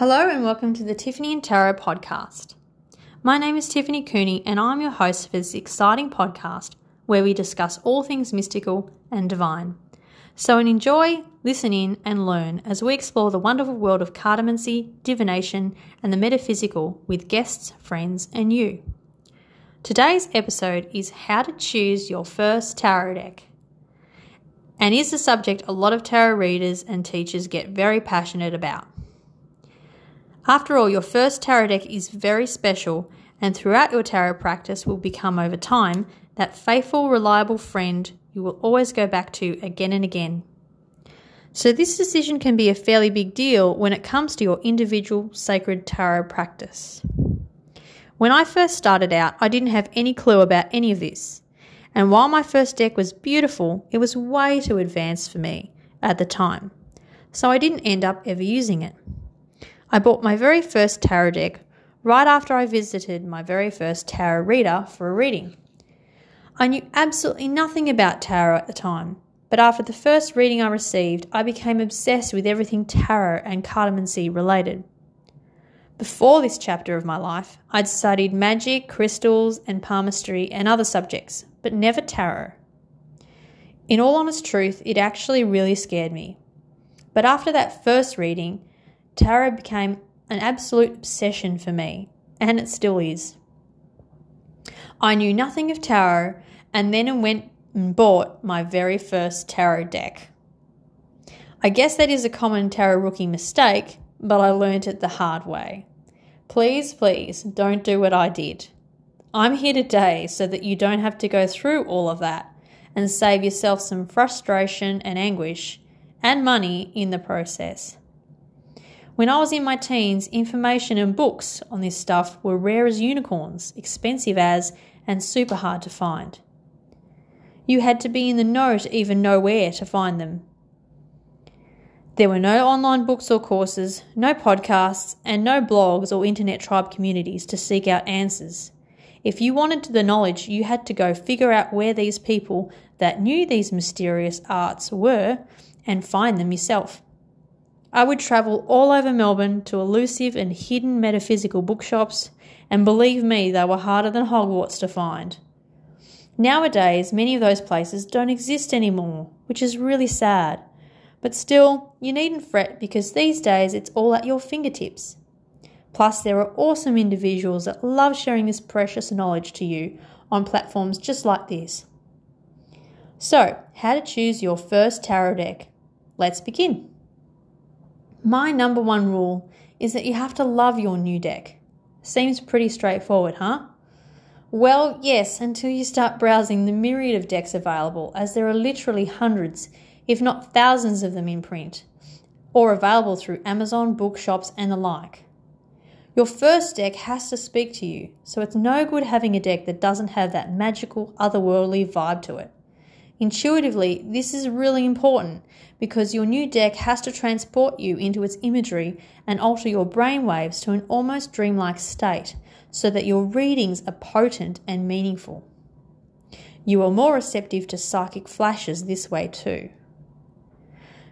Hello and welcome to the Tiffany and Tarot podcast. My name is Tiffany Cooney and I'm your host for this exciting podcast where we discuss all things mystical and divine. So enjoy, listen in, and learn as we explore the wonderful world of cartomancy, divination, and the metaphysical with guests, friends, and you. Today's episode is how to choose your first tarot deck and is the subject a lot of tarot readers and teachers get very passionate about. After all, your first tarot deck is very special, and throughout your tarot practice will become over time that faithful, reliable friend you will always go back to again and again. So, this decision can be a fairly big deal when it comes to your individual sacred tarot practice. When I first started out, I didn't have any clue about any of this. And while my first deck was beautiful, it was way too advanced for me at the time. So I didn't end up ever using it. I bought my very first tarot deck right after I visited my very first tarot reader for a reading. I knew absolutely nothing about tarot at the time, but after the first reading I received, I became obsessed with everything tarot and cartomancy related. Before this chapter of my life, I'd studied magic, crystals, and palmistry and other subjects, but never tarot. In all honest truth, it actually really scared me. But after that first reading, tarot became an absolute obsession for me, and it still is. I knew nothing of tarot and then went and bought my very first tarot deck. I guess that is a common tarot rookie mistake, but I learnt it the hard way. Please, please don't do what I did. I'm here today so that you don't have to go through all of that and save yourself some frustration and anguish and money in the process. When I was in my teens, information and books on this stuff were rare as unicorns, expensive as, and super hard to find. You had to be in the know to even know where to find them. There were no online books or courses, no podcasts, and no blogs or internet tribe communities to seek out answers. If you wanted the knowledge, you had to go figure out where these people that knew these mysterious arts were and find them yourself. I would travel all over Melbourne to elusive and hidden metaphysical bookshops, and believe me, they were harder than Hogwarts to find. Nowadays, many of those places don't exist anymore, which is really sad. But still, you needn't fret because these days it's all at your fingertips. Plus, there are awesome individuals that love sharing this precious knowledge to you on platforms just like this. So, how to choose your first tarot deck? Let's begin. My number one rule is that you have to love your new deck. Seems pretty straightforward, huh? Well, yes, until you start browsing the myriad of decks available, as there are literally hundreds, if not thousands of them in print, or available through Amazon, bookshops, and the like. Your first deck has to speak to you, so it's no good having a deck that doesn't have that magical, otherworldly vibe to it. Intuitively, this is really important because your new deck has to transport you into its imagery and alter your brainwaves to an almost dreamlike state so that your readings are potent and meaningful. You are more receptive to psychic flashes this way too.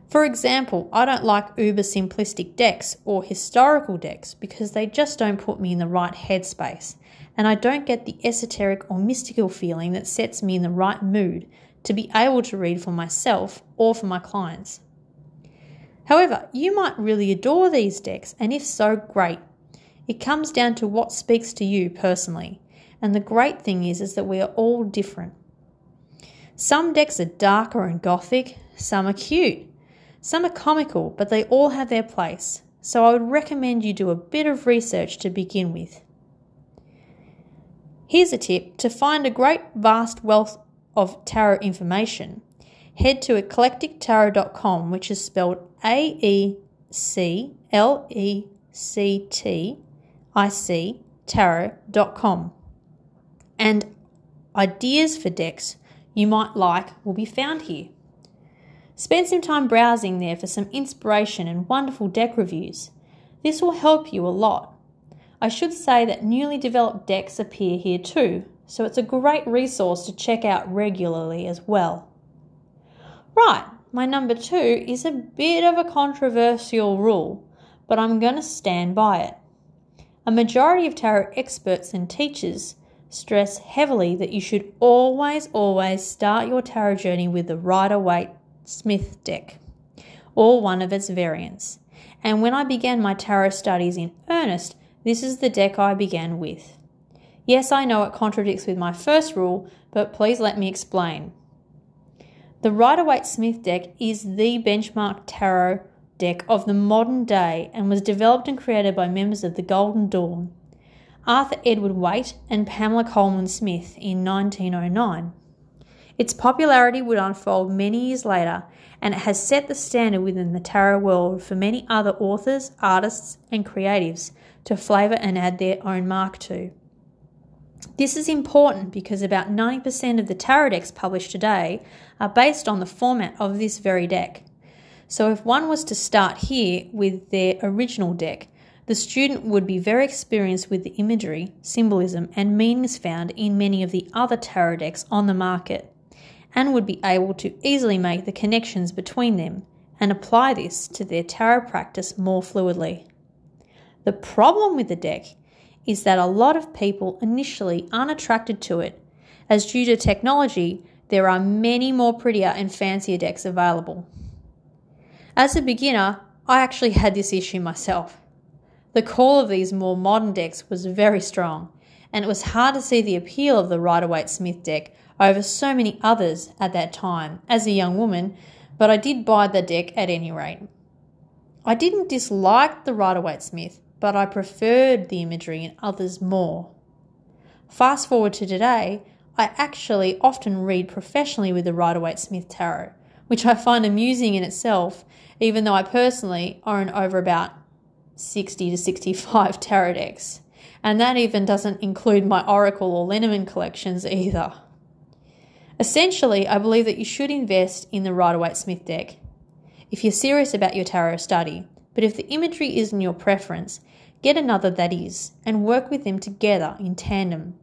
For example, I don't like uber simplistic decks or historical decks because they just don't put me in the right headspace, and I don't get the esoteric or mystical feeling that sets me in the right mood to be able to read for myself or for my clients. However, you might really adore these decks, and if so, great. It comes down to what speaks to you personally, and the great thing is, is that we are all different. Some decks are darker and gothic, some are cute, some are comical, but they all have their place, so I would recommend you do a bit of research to begin with. Here's a tip to find a great vast wealth of tarot information, head to eclectictarot.com, which is spelled A E C L E C T I C tarot.com. And ideas for decks you might like will be found here. Spend some time browsing there for some inspiration and wonderful deck reviews. This will help you a lot. I should say that newly developed decks appear here too, so it's a great resource to check out regularly as well. Right, my number two is a bit of a controversial rule, but I'm going to stand by it. A majority of tarot experts and teachers stress heavily that you should always, always start your tarot journey with the Rider Waite Smith deck, or one of its variants. And when I began my tarot studies in earnest, this is the deck I began with. Yes, I know it contradicts with my first rule, but please let me explain. The Rider Waite Smith deck is the benchmark tarot deck of the modern day and was developed and created by members of the Golden Dawn, Arthur Edward Waite and Pamela Colman Smith in 1909. Its popularity would unfold many years later, and it has set the standard within the tarot world for many other authors, artists, and creatives to flavour and add their own mark to. This is important because about 90% of the tarot decks published today are based on the format of this very deck. So if one was to start here with their original deck, the student would be very experienced with the imagery, symbolism, and meanings found in many of the other tarot decks on the market, and would be able to easily make the connections between them and apply this to their tarot practice more fluidly. The problem with the deck is that a lot of people initially aren't attracted to it, as due to technology, there are many more prettier and fancier decks available. As a beginner, I actually had this issue myself. The call of these more modern decks was very strong, and it was hard to see the appeal of the Rider Waite Smith deck over so many others at that time as a young woman, but I did buy the deck at any rate. I didn't dislike the Rider Waite Smith, but I preferred the imagery in others more. Fast forward to today, I actually often read professionally with the Rider Waite Smith Tarot, which I find amusing in itself, even though I personally own over about 60 to 65 tarot decks. And that even doesn't include my Oracle or Lenormand collections either. Essentially, I believe that you should invest in the Rider Waite Smith deck. If you're serious about your tarot study, but if the imagery isn't your preference, get another that is, and work with them together in tandem.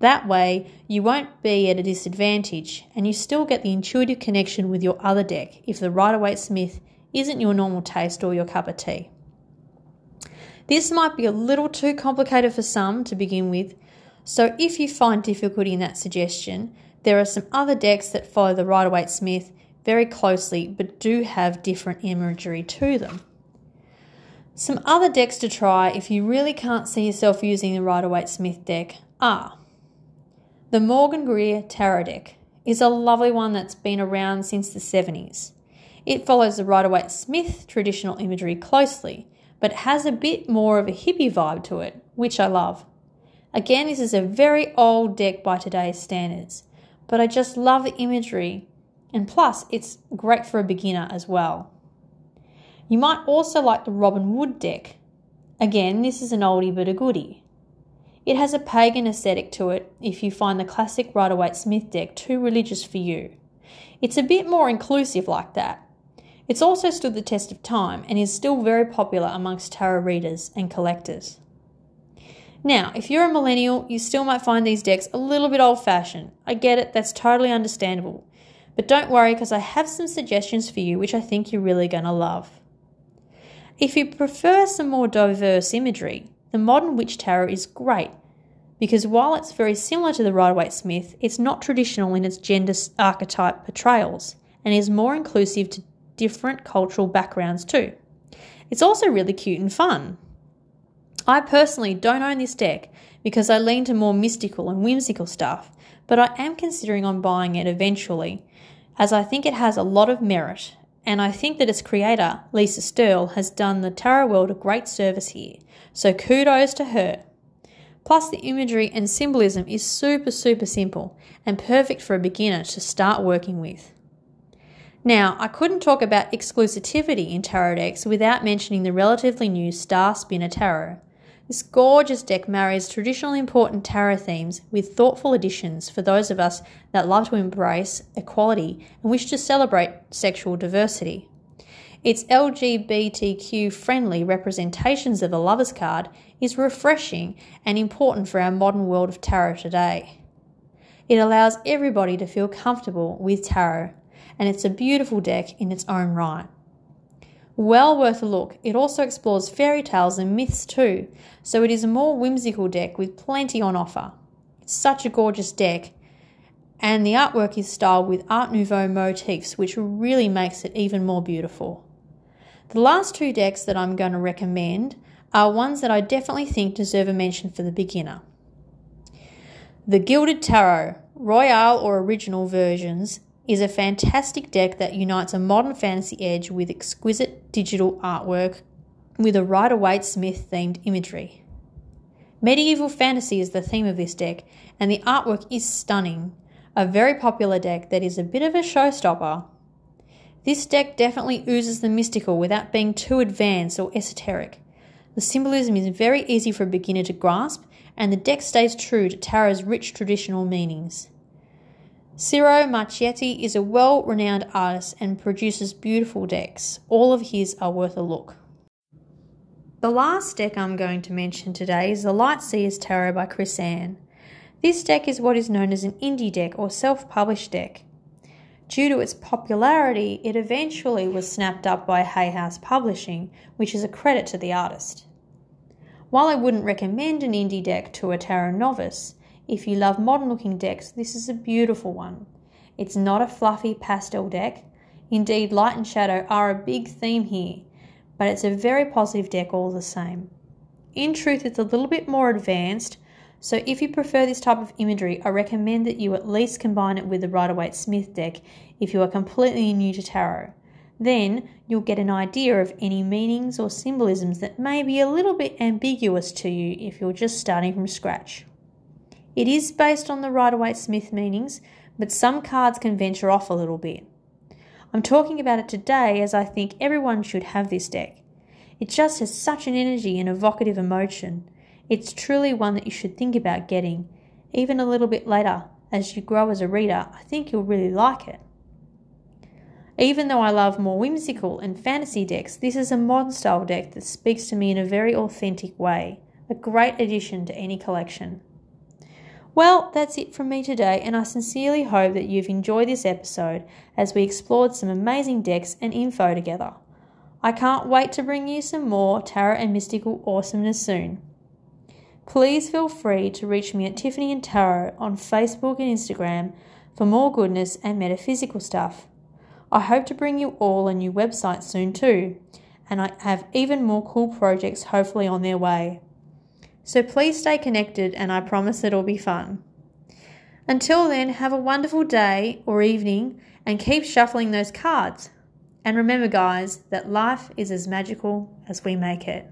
That way, you won't be at a disadvantage and you still get the intuitive connection with your other deck if the Rider Waite Smith isn't your normal taste or your cup of tea. This might be a little too complicated for some to begin with, so if you find difficulty in that suggestion, there are some other decks that follow the Rider Waite Smith very closely but do have different imagery to them. Some other decks to try if you really can't see yourself using the Rider Waite Smith deck are the Morgan Greer Tarot deck is a lovely one that's been around since the 70s. It follows the Rider Waite Smith traditional imagery closely, but has a bit more of a hippie vibe to it, which I love. Again, this is a very old deck by today's standards, but I just love the imagery, and plus, it's great for a beginner as well. You might also like the Robin Wood deck. Again, this is an oldie but a goodie. It has a pagan aesthetic to it if you find the classic Rider Waite Smith deck too religious for you. It's a bit more inclusive like that. It's also stood the test of time and is still very popular amongst tarot readers and collectors. Now, if you're a millennial, you still might find these decks a little bit old fashioned. I get it, that's totally understandable. But don't worry because I have some suggestions for you which I think you're really going to love. If you prefer some more diverse imagery, the modern witch tarot is great because while it's very similar to the Rider Waite Smith, it's not traditional in its gender archetype portrayals and is more inclusive to different cultural backgrounds too. It's also really cute and fun. I personally don't own this deck because I lean to more mystical and whimsical stuff, but I am considering on buying it eventually as I think it has a lot of merit and I think that its creator, Lisa Sterle, has done the tarot world a great service here, so kudos to her. Plus, the imagery and symbolism is super, super simple and perfect for a beginner to start working with. Now, I couldn't talk about exclusivity in tarot decks without mentioning the relatively new Star Spinner Tarot. This gorgeous deck marries traditional important tarot themes with thoughtful additions for those of us that love to embrace equality and wish to celebrate sexual diversity. Its LGBTQ friendly representations of the Lover's card is refreshing and important for our modern world of tarot today. It allows everybody to feel comfortable with tarot, and it's a beautiful deck in its own right. Well worth a look. It also explores fairy tales and myths too, so it is a more whimsical deck with plenty on offer. It's such a gorgeous deck, and the artwork is styled with Art Nouveau motifs, which really makes it even more beautiful. The last two decks that I'm going to recommend are ones that I definitely think deserve a mention for the beginner. The Gilded Tarot, Royale or original versions, is a fantastic deck that unites a modern fantasy edge with exquisite digital artwork with a Rider Waite Smith themed imagery. Medieval fantasy is the theme of this deck, and the artwork is stunning. A very popular deck that is a bit of a showstopper. This deck definitely oozes the mystical without being too advanced or esoteric. The symbolism is very easy for a beginner to grasp, and the deck stays true to tarot's rich traditional meanings. Ciro Marchetti is a well renowned artist and produces beautiful decks. All of his are worth a look. The last deck I'm going to mention today is the Light Seers Tarot by Chris-Anne. This deck is what is known as an indie deck or self published deck. Due to its popularity, it eventually was snapped up by Hay House Publishing, which is a credit to the artist. While I wouldn't recommend an indie deck to a tarot novice, if you love modern looking decks, this is a beautiful one. It's not a fluffy pastel deck. Indeed, light and shadow are a big theme here, but it's a very positive deck all the same. In truth, it's a little bit more advanced, so if you prefer this type of imagery, I recommend that you at least combine it with the Rider Waite Smith deck if you are completely new to tarot. Then you'll get an idea of any meanings or symbolisms that may be a little bit ambiguous to you if you're just starting from scratch. It is based on the Rider Waite Smith meanings, but some cards can venture off a little bit. I'm talking about it today as I think everyone should have this deck. It just has such an energy and evocative emotion. It's truly one that you should think about getting, even a little bit later. As you grow as a reader, I think you'll really like it. Even though I love more whimsical and fantasy decks, this is a modern style deck that speaks to me in a very authentic way, a great addition to any collection. Well, that's it from me today, and I sincerely hope that you've enjoyed this episode as we explored some amazing decks and info together. I can't wait to bring you some more tarot and mystical awesomeness soon. Please feel free to reach me at Tiffany and Tarot on Facebook and Instagram for more goodness and metaphysical stuff. I hope to bring you all a new website soon too, and I have even more cool projects hopefully on their way. So please stay connected, and I promise it'll be fun. Until then, have a wonderful day or evening and keep shuffling those cards. And remember, guys, that life is as magical as we make it.